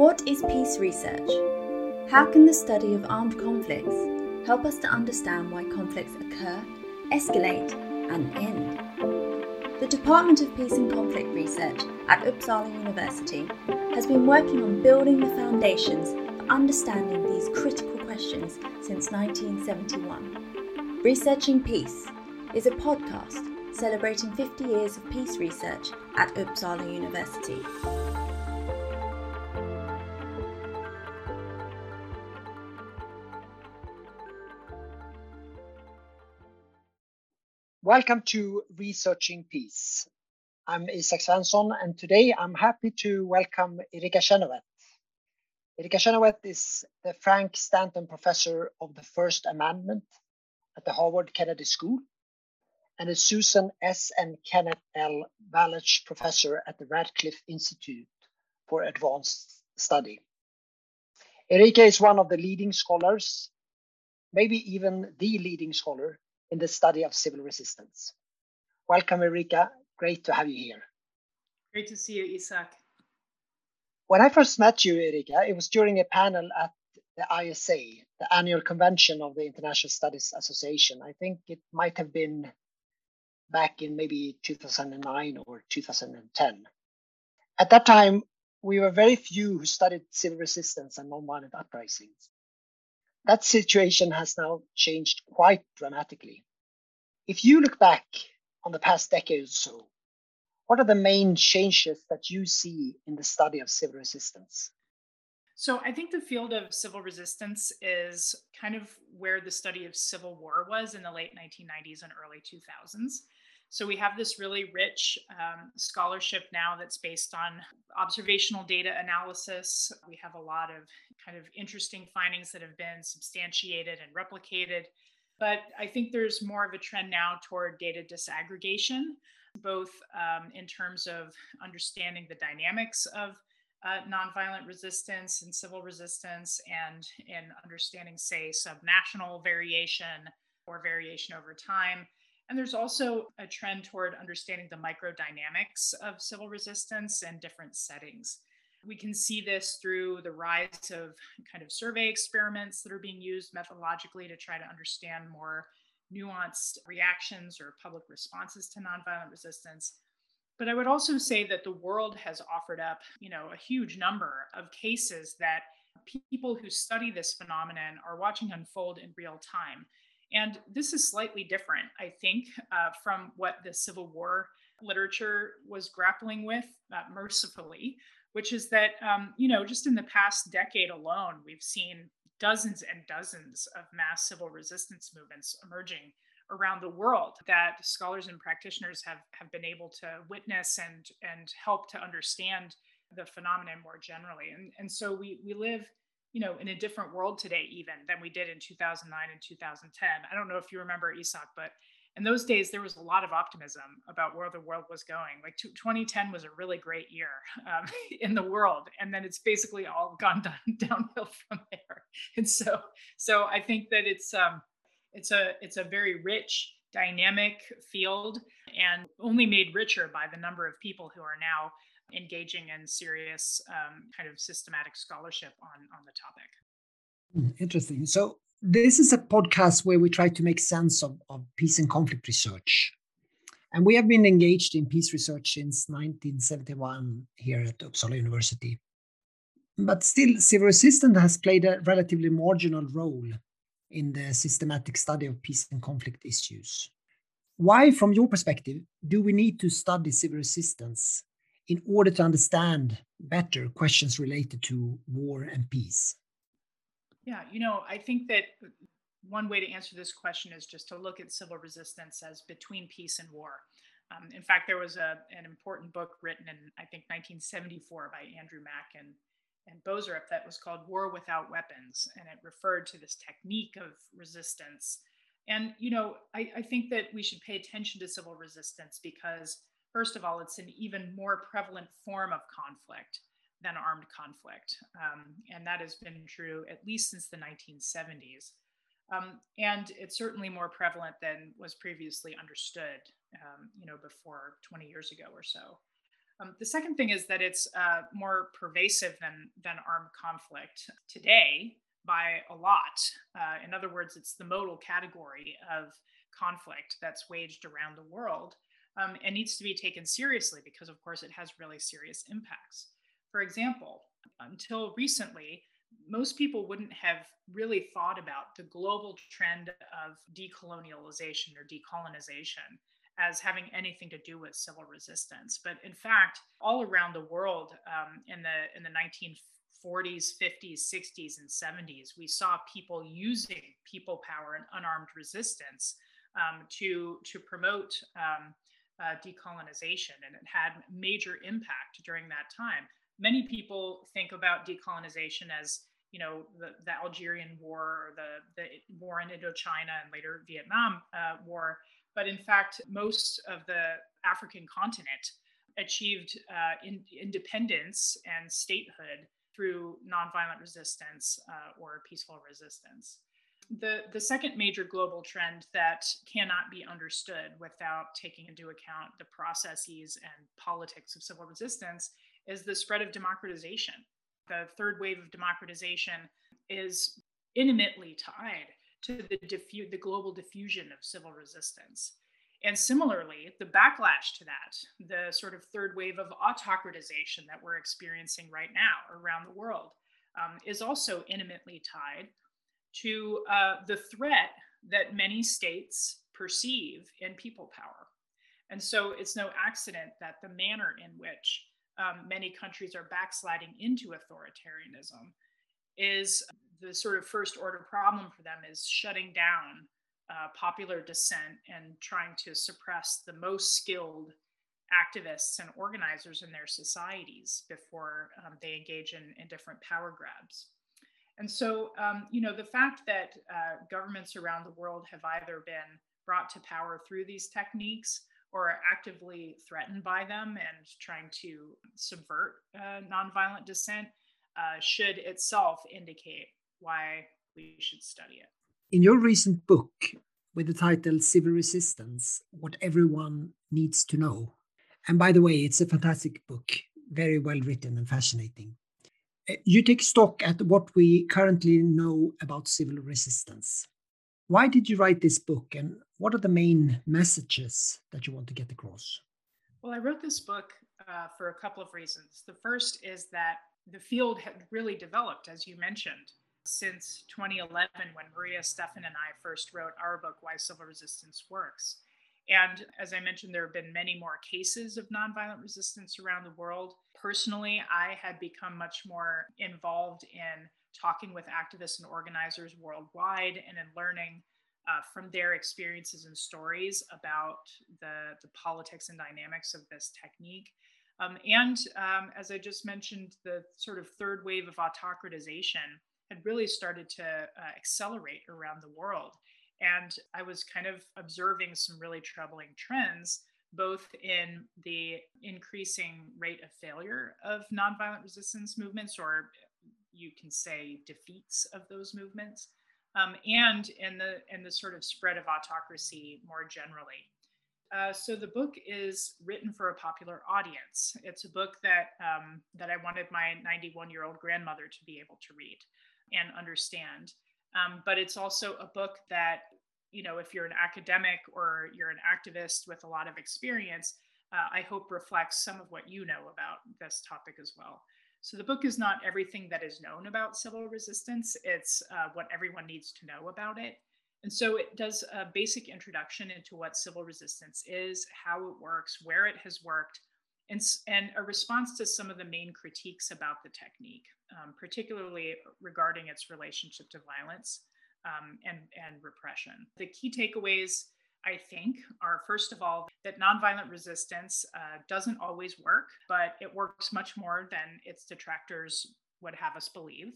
What is peace research? How can the study of armed conflicts help us to understand why conflicts occur, escalate, and end? The Department of Peace and Conflict Research at Uppsala University has been working on building the foundations for understanding these critical questions since 1971. Researching Peace is a podcast celebrating 50 years of peace research at Uppsala University. Welcome to Researching Peace. I'm Isak Svensson, and today I'm happy to welcome Erika Chenoweth. Erika Chenoweth is the Frank Stanton Professor of the First Amendment at the Harvard Kennedy School and a Susan S. and Kenneth L. Wallach Professor at the Radcliffe Institute for Advanced Study. Erika is one of the leading scholars, maybe even the leading scholar in the study of civil resistance. Welcome, Erika. Great to have you here. Great to see you, Isak. When I first met you, Erika, it was during a panel at the ISA, the annual convention of the International Studies Association. I think it might have been back in maybe 2009 or 2010. At that time, we were very few who studied civil resistance and nonviolent uprisings. That situation has now changed quite dramatically. If you look back on the past decade or so, what are the main changes that you see in the study of civil resistance? So, I think the field of civil resistance is kind of where the study of civil war was in the late 1990s and early 2000s. So, we have this really rich um, scholarship now that's based on observational data analysis. We have a lot of kind of interesting findings that have been substantiated and replicated. But I think there's more of a trend now toward data disaggregation, both um, in terms of understanding the dynamics of uh, nonviolent resistance and civil resistance, and in understanding, say, subnational variation or variation over time. And there's also a trend toward understanding the microdynamics of civil resistance and different settings. We can see this through the rise of kind of survey experiments that are being used methodologically to try to understand more nuanced reactions or public responses to nonviolent resistance. But I would also say that the world has offered up, you know, a huge number of cases that people who study this phenomenon are watching unfold in real time. And this is slightly different, I think, uh, from what the Civil War literature was grappling with, uh, mercifully, which is that, um, you know, just in the past decade alone, we've seen dozens and dozens of mass civil resistance movements emerging around the world that scholars and practitioners have, have been able to witness and, and help to understand the phenomenon more generally. And, and so we, we live, you know, in a different world today, even than we did in 2009 and 2010. I don't know if you remember Isak, but in those days there was a lot of optimism about where the world was going like 2010 was a really great year um, in the world and then it's basically all gone down, downhill from there and so so i think that it's um it's a it's a very rich dynamic field and only made richer by the number of people who are now engaging in serious um, kind of systematic scholarship on on the topic hmm, interesting so this is a podcast where we try to make sense of, of peace and conflict research. And we have been engaged in peace research since 1971 here at Uppsala University. But still, civil resistance has played a relatively marginal role in the systematic study of peace and conflict issues. Why, from your perspective, do we need to study civil resistance in order to understand better questions related to war and peace? Yeah, you know, I think that one way to answer this question is just to look at civil resistance as between peace and war. Um, in fact, there was a, an important book written in, I think, 1974 by Andrew Mack and, and Boserup that was called War Without Weapons. And it referred to this technique of resistance. And, you know, I, I think that we should pay attention to civil resistance because, first of all, it's an even more prevalent form of conflict than armed conflict. Um, and that has been true at least since the 1970s. Um, and it's certainly more prevalent than was previously understood, um, you know, before 20 years ago or so. Um, the second thing is that it's uh, more pervasive than, than armed conflict today by a lot. Uh, in other words, it's the modal category of conflict that's waged around the world um, and needs to be taken seriously because, of course, it has really serious impacts. For example, until recently, most people wouldn't have really thought about the global trend of decolonialization or decolonization as having anything to do with civil resistance. But in fact, all around the world um, in the in the 1940s, 50s, 60s, and 70s, we saw people using people power and unarmed resistance um, to to promote um, uh, decolonization, and it had major impact during that time. Many people think about decolonization as you know the, the Algerian War or the the war in Indochina and later Vietnam uh, War, but in fact, most of the African continent achieved uh, in, independence and statehood through nonviolent resistance uh, or peaceful resistance the, the second major global trend that cannot be understood without taking into account the processes and politics of civil resistance is the spread of democratization. The third wave of democratization is intimately tied to the, diffu- the global diffusion of civil resistance. And similarly, the backlash to that, the sort of third wave of autocratization that we're experiencing right now around the world, um, is also intimately tied to uh, the threat that many states perceive in people power. And so it's no accident that the manner in which um, many countries are backsliding into authoritarianism is the sort of first order problem for them is shutting down uh, popular dissent and trying to suppress the most skilled activists and organizers in their societies before um, they engage in, in different power grabs. And so, um, you know, the fact that uh, governments around the world have either been brought to power through these techniques or are actively threatened by them and trying to subvert uh, nonviolent dissent uh, should itself indicate why we should study it. In your recent book with the title Civil Resistance What Everyone Needs to Know, and by the way, it's a fantastic book, very well written and fascinating. You take stock at what we currently know about civil resistance. Why did you write this book and what are the main messages that you want to get across? Well, I wrote this book uh, for a couple of reasons. The first is that the field had really developed, as you mentioned, since 2011 when Maria Stephan and I first wrote our book, Why Civil Resistance Works. And as I mentioned, there have been many more cases of nonviolent resistance around the world. Personally, I had become much more involved in talking with activists and organizers worldwide and in learning uh, from their experiences and stories about the, the politics and dynamics of this technique. Um, and um, as I just mentioned, the sort of third wave of autocratization had really started to uh, accelerate around the world. And I was kind of observing some really troubling trends, both in the increasing rate of failure of nonviolent resistance movements, or you can say defeats of those movements, um, and in the in the sort of spread of autocracy more generally. Uh, so the book is written for a popular audience. It's a book that um, that I wanted my 91 year old grandmother to be able to read and understand. Um, but it's also a book that, you know, if you're an academic or you're an activist with a lot of experience, uh, I hope reflects some of what you know about this topic as well. So the book is not everything that is known about civil resistance, it's uh, what everyone needs to know about it. And so it does a basic introduction into what civil resistance is, how it works, where it has worked, and, and a response to some of the main critiques about the technique, um, particularly regarding its relationship to violence um, and, and repression. The key takeaways, I think, are first of all, that nonviolent resistance uh, doesn't always work, but it works much more than its detractors would have us believe.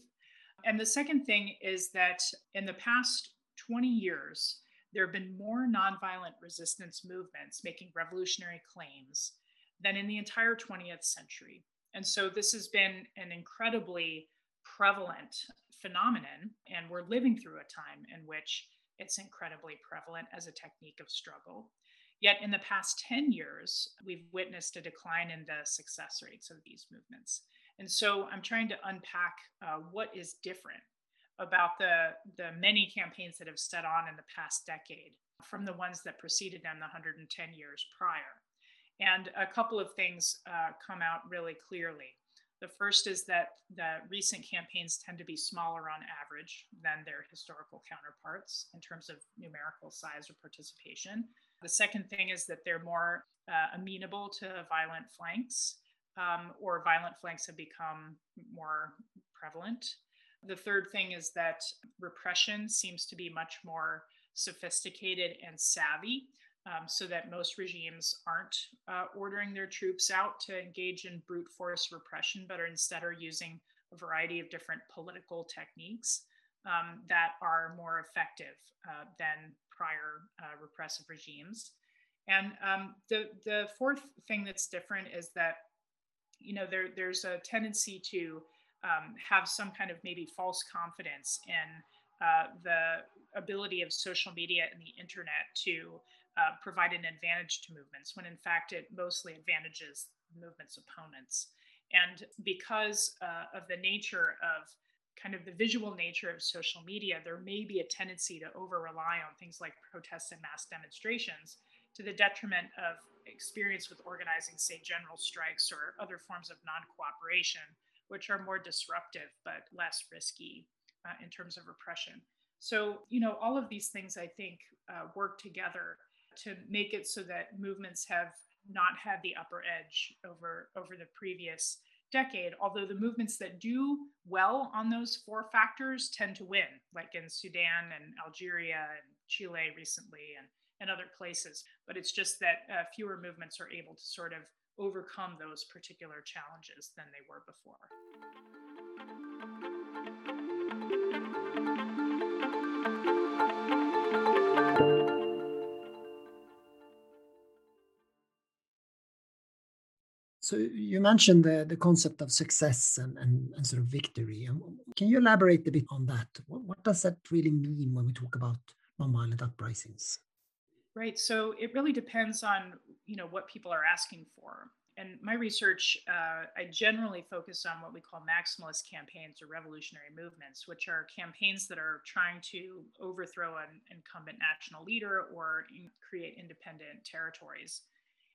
And the second thing is that in the past 20 years, there have been more nonviolent resistance movements making revolutionary claims than in the entire 20th century. And so this has been an incredibly prevalent phenomenon, and we're living through a time in which it's incredibly prevalent as a technique of struggle. Yet in the past 10 years, we've witnessed a decline in the success rates of these movements. And so I'm trying to unpack uh, what is different about the, the many campaigns that have set on in the past decade from the ones that preceded them the 110 years prior. And a couple of things uh, come out really clearly. The first is that the recent campaigns tend to be smaller on average than their historical counterparts in terms of numerical size or participation. The second thing is that they're more uh, amenable to violent flanks, um, or violent flanks have become more prevalent. The third thing is that repression seems to be much more sophisticated and savvy, um, so that most regimes aren't uh, ordering their troops out to engage in brute force repression, but are instead are using a variety of different political techniques um, that are more effective uh, than prior uh, repressive regimes. And um, the the fourth thing that's different is that you know there there's a tendency to um, have some kind of maybe false confidence in uh, the ability of social media and the internet to uh, provide an advantage to movements when in fact it mostly advantages movements opponents. And because uh, of the nature of kind of the visual nature of social media there may be a tendency to over rely on things like protests and mass demonstrations to the detriment of experience with organizing say general strikes or other forms of non-cooperation which are more disruptive but less risky uh, in terms of repression. So you know all of these things i think uh, work together to make it so that movements have not had the upper edge over over the previous decade although the movements that do well on those four factors tend to win like in sudan and algeria and chile recently and, and other places. But it's just that uh, fewer movements are able to sort of overcome those particular challenges than they were before So you mentioned the, the concept of success and, and, and sort of victory. Can you elaborate a bit on that? What, what does that really mean when we talk about nonviolent uprisings? Right. So it really depends on you know what people are asking for. And my research, uh, I generally focus on what we call maximalist campaigns or revolutionary movements, which are campaigns that are trying to overthrow an incumbent national leader or create independent territories.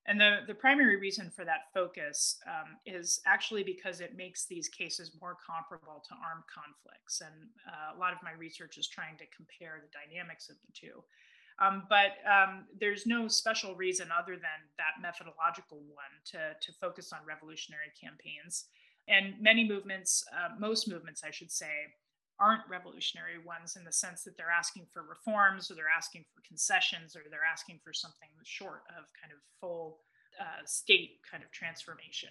And the, the primary reason for that focus um, is actually because it makes these cases more comparable to armed conflicts. And uh, a lot of my research is trying to compare the dynamics of the two. Um, but um, there's no special reason other than that methodological one to, to focus on revolutionary campaigns. And many movements, uh, most movements, I should say, aren't revolutionary ones in the sense that they're asking for reforms or they're asking for concessions or they're asking for something short of kind of full uh, state kind of transformation.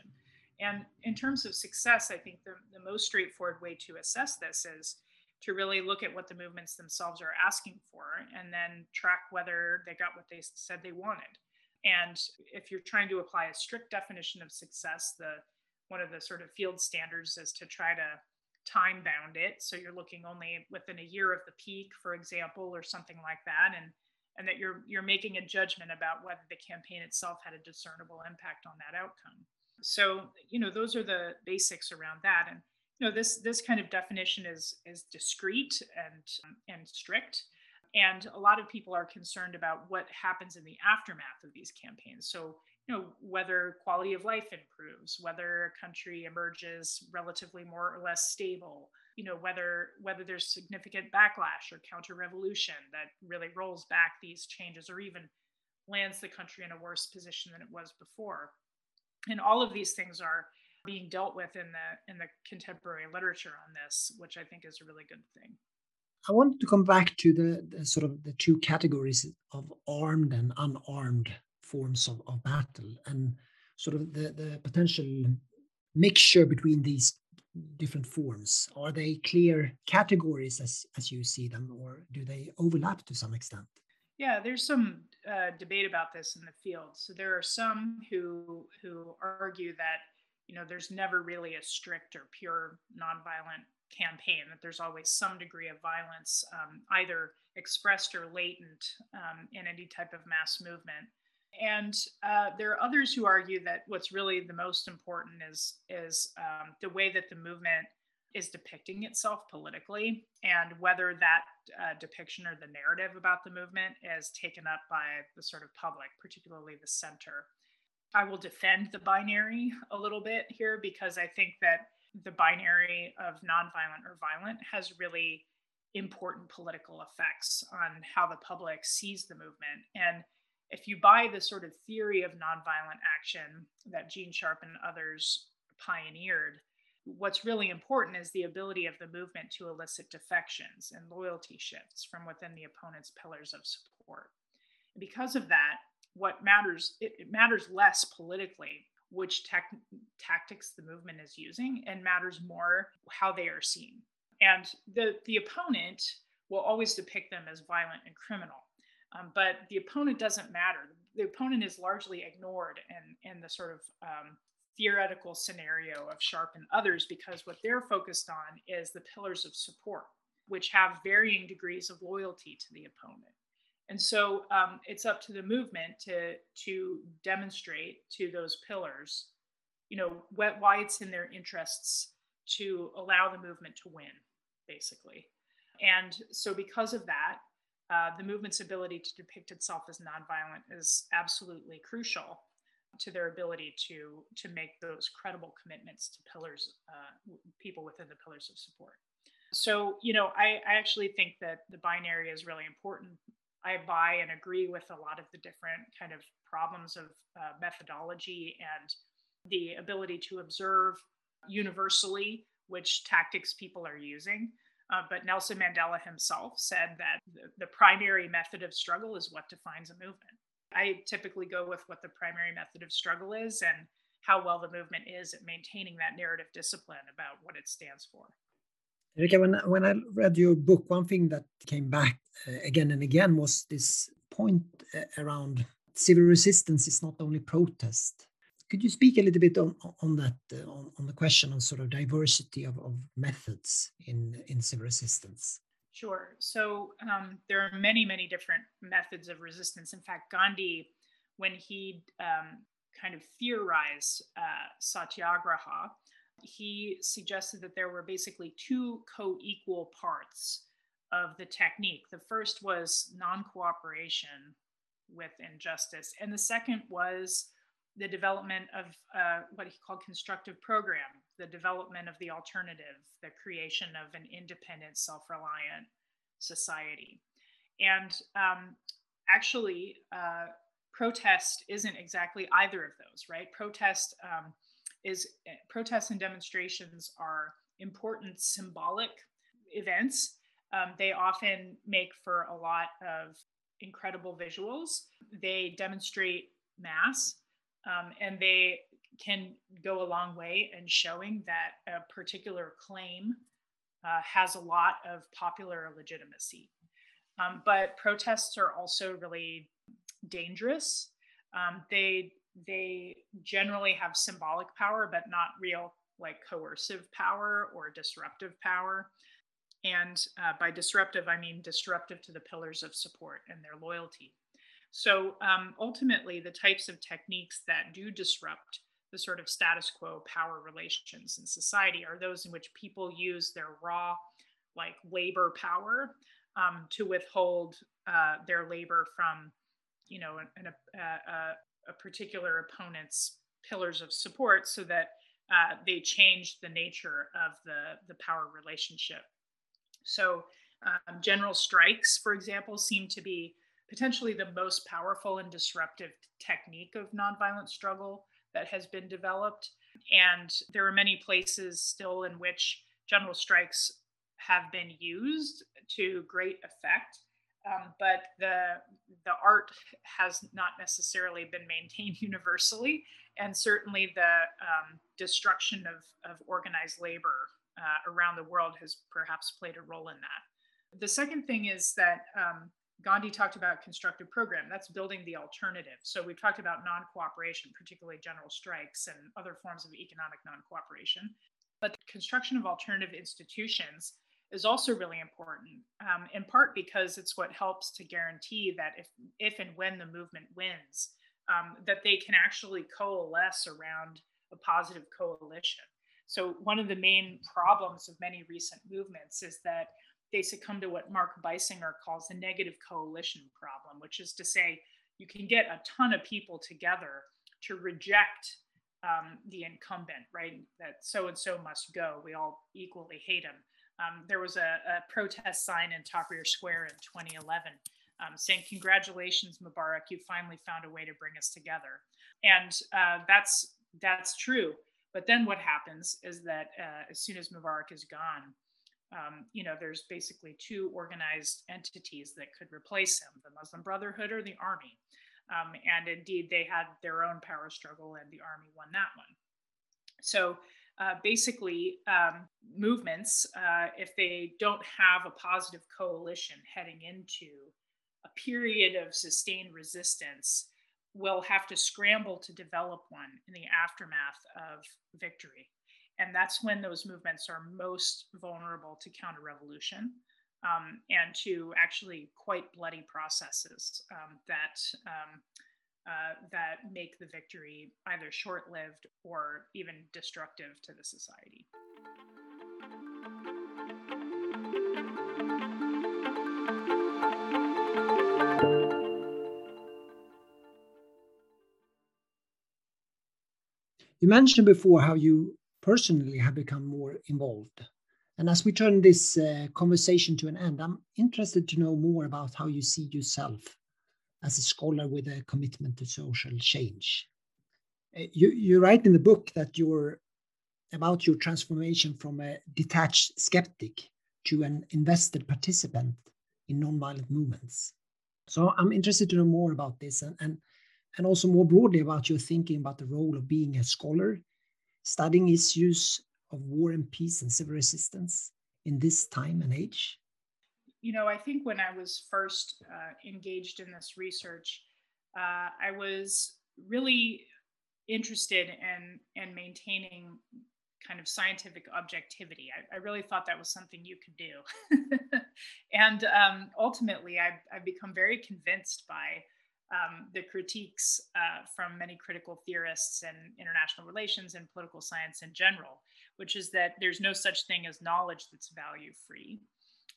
And in terms of success, I think the, the most straightforward way to assess this is to really look at what the movements themselves are asking for and then track whether they got what they said they wanted. And if you're trying to apply a strict definition of success, the one of the sort of field standards is to try to time bound it. So you're looking only within a year of the peak, for example, or something like that. And and that you're you're making a judgment about whether the campaign itself had a discernible impact on that outcome. So, you know, those are the basics around that. And you know, this this kind of definition is is discrete and and strict. And a lot of people are concerned about what happens in the aftermath of these campaigns. So you know whether quality of life improves whether a country emerges relatively more or less stable you know whether whether there's significant backlash or counter revolution that really rolls back these changes or even lands the country in a worse position than it was before. And all of these things are being dealt with in the in the contemporary literature on this which i think is a really good thing. I wanted to come back to the, the sort of the two categories of armed and unarmed forms of, of battle and sort of the, the potential mixture between these different forms. Are they clear categories as, as you see them or do they overlap to some extent? Yeah there's some uh, debate about this in the field. So there are some who who argue that you know there's never really a strict or pure nonviolent campaign that there's always some degree of violence um, either expressed or latent um, in any type of mass movement And uh, there are others who argue that what's really the most important is is um, the way that the movement is depicting itself politically and whether that uh, depiction or the narrative about the movement is taken up by the sort of public, particularly the center. I will defend the binary a little bit here because I think that the binary of nonviolent or violent has really important political effects on how the public sees the movement. And if you buy the sort of theory of nonviolent action that Gene Sharp and others pioneered, what's really important is the ability of the movement to elicit defections and loyalty shifts from within the opponent's pillars of support. Because of that, what matters, it, it matters less politically which tactics the movement is using and matters more how they are seen. And the, the opponent will always depict them as violent and criminal. Um, but the opponent doesn't matter. The opponent is largely ignored in, in the sort of um, theoretical scenario of Sharp and others because what they're focused on is the pillars of support, which have varying degrees of loyalty to the opponent. And so um, it's up to the movement to to demonstrate to those pillars, you know, why it's in their interests to allow the movement to win, basically. And so because of that, uh, the movement's ability to depict itself as nonviolent is absolutely crucial to their ability to to make those credible commitments to pillars, uh, people within the pillars of support. So, you know, I, I actually think that the binary is really important I buy and agree with a lot of the different kind of problems of uh, methodology and the ability to observe universally which tactics people are using. Uh, but Nelson Mandela himself said that the, the primary method of struggle is what defines a movement. I typically go with what the primary method of struggle is and how well the movement is at maintaining that narrative discipline about what it stands for. Erika, when, when I read your book, one thing that came back uh, again and again was this point uh, around civil resistance is not only protest. Could you speak a little bit on, on that, uh, on, on, the question on sort of diversity of, of methods in, in civil resistance? Sure. So um, there are many, many different methods of resistance. In fact, Gandhi, when he um, kind of theorized uh, satyagraha, he suggested that there were basically two co equal parts of the technique. The first was non cooperation with injustice, and the second was the development of uh, what he called constructive program, the development of the alternative, the creation of an independent, self reliant society. And um, actually, uh, protest isn't exactly either of those, right? Protest um, is eh, protests and demonstrations are important symbolic events. Um, they often make for a lot of incredible visuals. They demonstrate mass um, and they can go a long way in showing that a particular claim uh, has a lot of popular legitimacy. Um, but protests are also really dangerous. Um, they they generally have symbolic power, but not real like coercive power or disruptive power. And uh, by disruptive, I mean disruptive to the pillars of support and their loyalty. So um, ultimately, the types of techniques that do disrupt the sort of status quo power relations in society are those in which people use their raw, like labor power, um, to withhold uh, their labor from, you know, an, an, a, a, particular opponent's pillars of support so that uh, they change the nature of the, the power relationship. So, um, general strikes, for example, seem to be potentially the most powerful and disruptive technique of nonviolent struggle that has been developed. And there are many places still in which general strikes have been used to great effect um, but the the art has not necessarily been maintained universally, and certainly the um, destruction of, of organized labor uh, around the world has perhaps played a role in that. The second thing is that um, Gandhi talked about constructive program. That's building the alternative. So we've talked about non-cooperation, particularly general strikes and other forms of economic non-cooperation. But construction of alternative institutions is also really important, um, in part because it's what helps to guarantee that if, if and when the movement wins, um, that they can actually coalesce around a positive coalition. So, one of the main problems of many recent movements is that they succumb to what Mark Beissinger calls the negative coalition problem, which is to say, you can get a ton of people together to reject um, the incumbent, right? That so and so must go. We all equally hate him. Um, there was a, a, protest sign in Tahrir Square in 2011 um, saying, Congratulations, Mubarak, you finally found a way to bring us together. And uh, that's, that's true. But then what happens is that uh, as soon as Mubarak is gone, um, you know, there's basically two organized entities that could replace him the Muslim Brotherhood or the army. Um, and indeed, they had their own power struggle, and the army won that one. So uh, basically, um, movements, uh, if they don't have a positive coalition heading into a period of sustained resistance, will have to scramble to develop one in the aftermath of victory. And that's when those movements are most vulnerable to counter revolution um, and to actually quite bloody processes um, that, um, uh, that make the victory either short lived or even destructive to the society. You mentioned before how you personally have become more involved. And as we turn this uh, conversation to an end, I'm interested to know more about how you see yourself as a scholar with a commitment to social change. Uh, you, you write in the book that you're about your transformation from a detached skeptic to an invested participant in nonviolent movements. So I'm interested to know more about this and, and and also more broadly about your thinking about the role of being a scholar, studying issues of war and peace and civil resistance in this time and age? You know, I think when I was first uh, engaged in this research, uh, I was really interested in in maintaining kind of scientific objectivity. I, I, really thought that was something you could do. and um, ultimately, I've, I've, become very convinced by um, the critiques uh, from many critical theorists and international relations and political science in general, which is that there's no such thing as knowledge that's value free.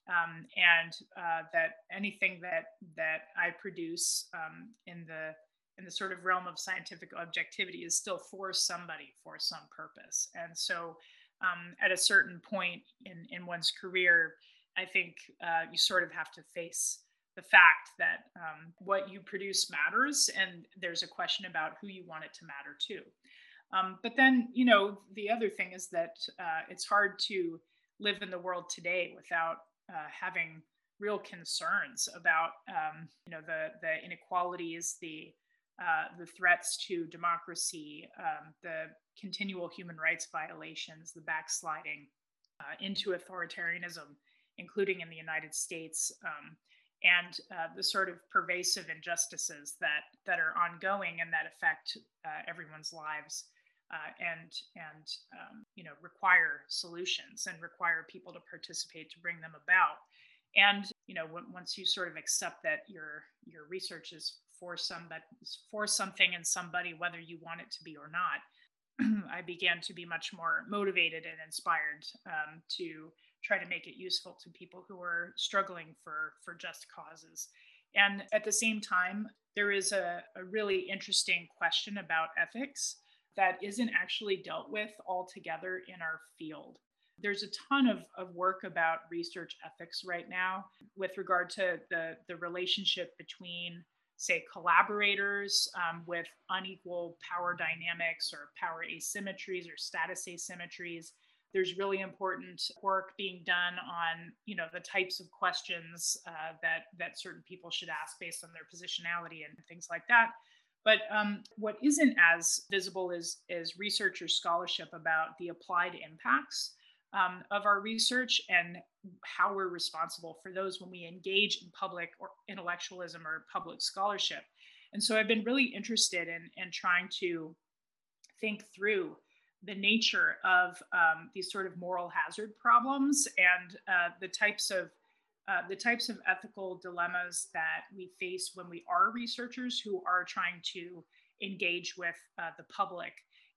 Um, and uh, that anything that that I produce um, in the in the sort of realm of scientific objectivity is still for somebody for some purpose. And so, um, at a certain point in in one's career, I think uh, you sort of have to face the fact that um, what you produce matters and there's a question about who you want it to matter to. Um, but then you know the other thing is that uh, it's hard to live in the world today without uh, having real concerns about um, you know the the inequalities the uh, the threats to democracy um, the continual human rights violations the backsliding uh, into authoritarianism including in the united states um, and uh, the sort of pervasive injustices that that are ongoing and that affect uh, everyone's lives uh, and and um, you know require solutions and require people to participate to bring them about. And you know when, once you sort of accept that your your research is for somebody for something and somebody whether you want it to be or not i began to be much more motivated and inspired um, to try to make it useful to people who are struggling for for just causes. And at the same time there is a, a really interesting question about ethics that isn't actually dealt with altogether in our field. There's a ton of, of work about research ethics right now with regard to the, the relationship between say collaborators um, with unequal power dynamics or power asymmetries or status asymmetries there's really important work being done on you know the types of questions uh, that that certain people should ask based on their positionality and things like that. But um, what isn't as visible is is research or scholarship about the applied impacts um, of our research and how we're responsible for those when we engage in public or intellectualism or public scholarship. And so i've been really interested in in trying to think through the nature of um, these sort of moral hazard problems and uh, the types of uh, the types of ethical dilemmas that we face when we are researchers who are trying to engage with uh, the public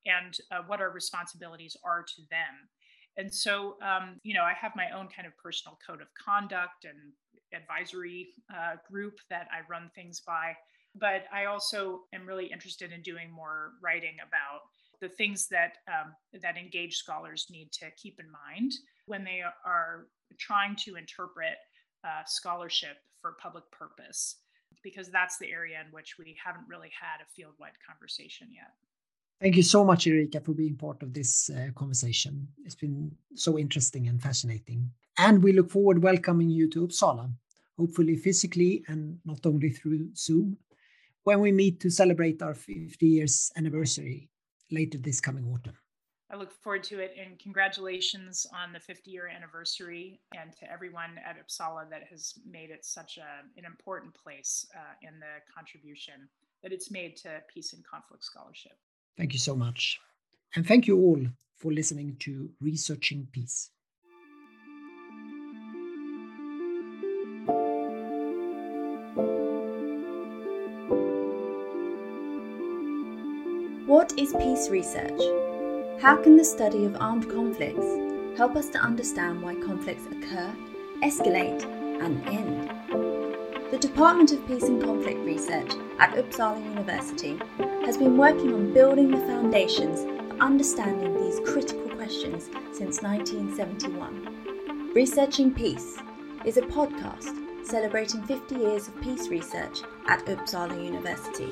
and uh, what our responsibilities are to them. And so, um, you know, I have my own kind of personal code of conduct and advisory uh, group that I run things by. But I also am really interested in doing more writing about the things that um, that engaged scholars need to keep in mind when they are trying to interpret uh, scholarship for public purpose, because that's the area in which we haven't really had a field-wide conversation yet. Thank you so much, Erika, for being part of this uh, conversation. It's been so interesting and fascinating. And we look forward welcoming you to Uppsala, hopefully physically and not only through Zoom, when we meet to celebrate our 50 years anniversary later this coming autumn. I look forward to it and congratulations on the 50 year anniversary and to everyone at Uppsala that has made it such a, an important place uh, in the contribution that it's made to peace and conflict scholarship. Thank you so much. And thank you all for listening to Researching Peace. What is peace research? How can the study of armed conflicts help us to understand why conflicts occur, escalate, and end? The Department of Peace and Conflict Research at Uppsala University has been working on building the foundations for understanding these critical questions since 1971. Researching Peace is a podcast celebrating 50 years of peace research at Uppsala University.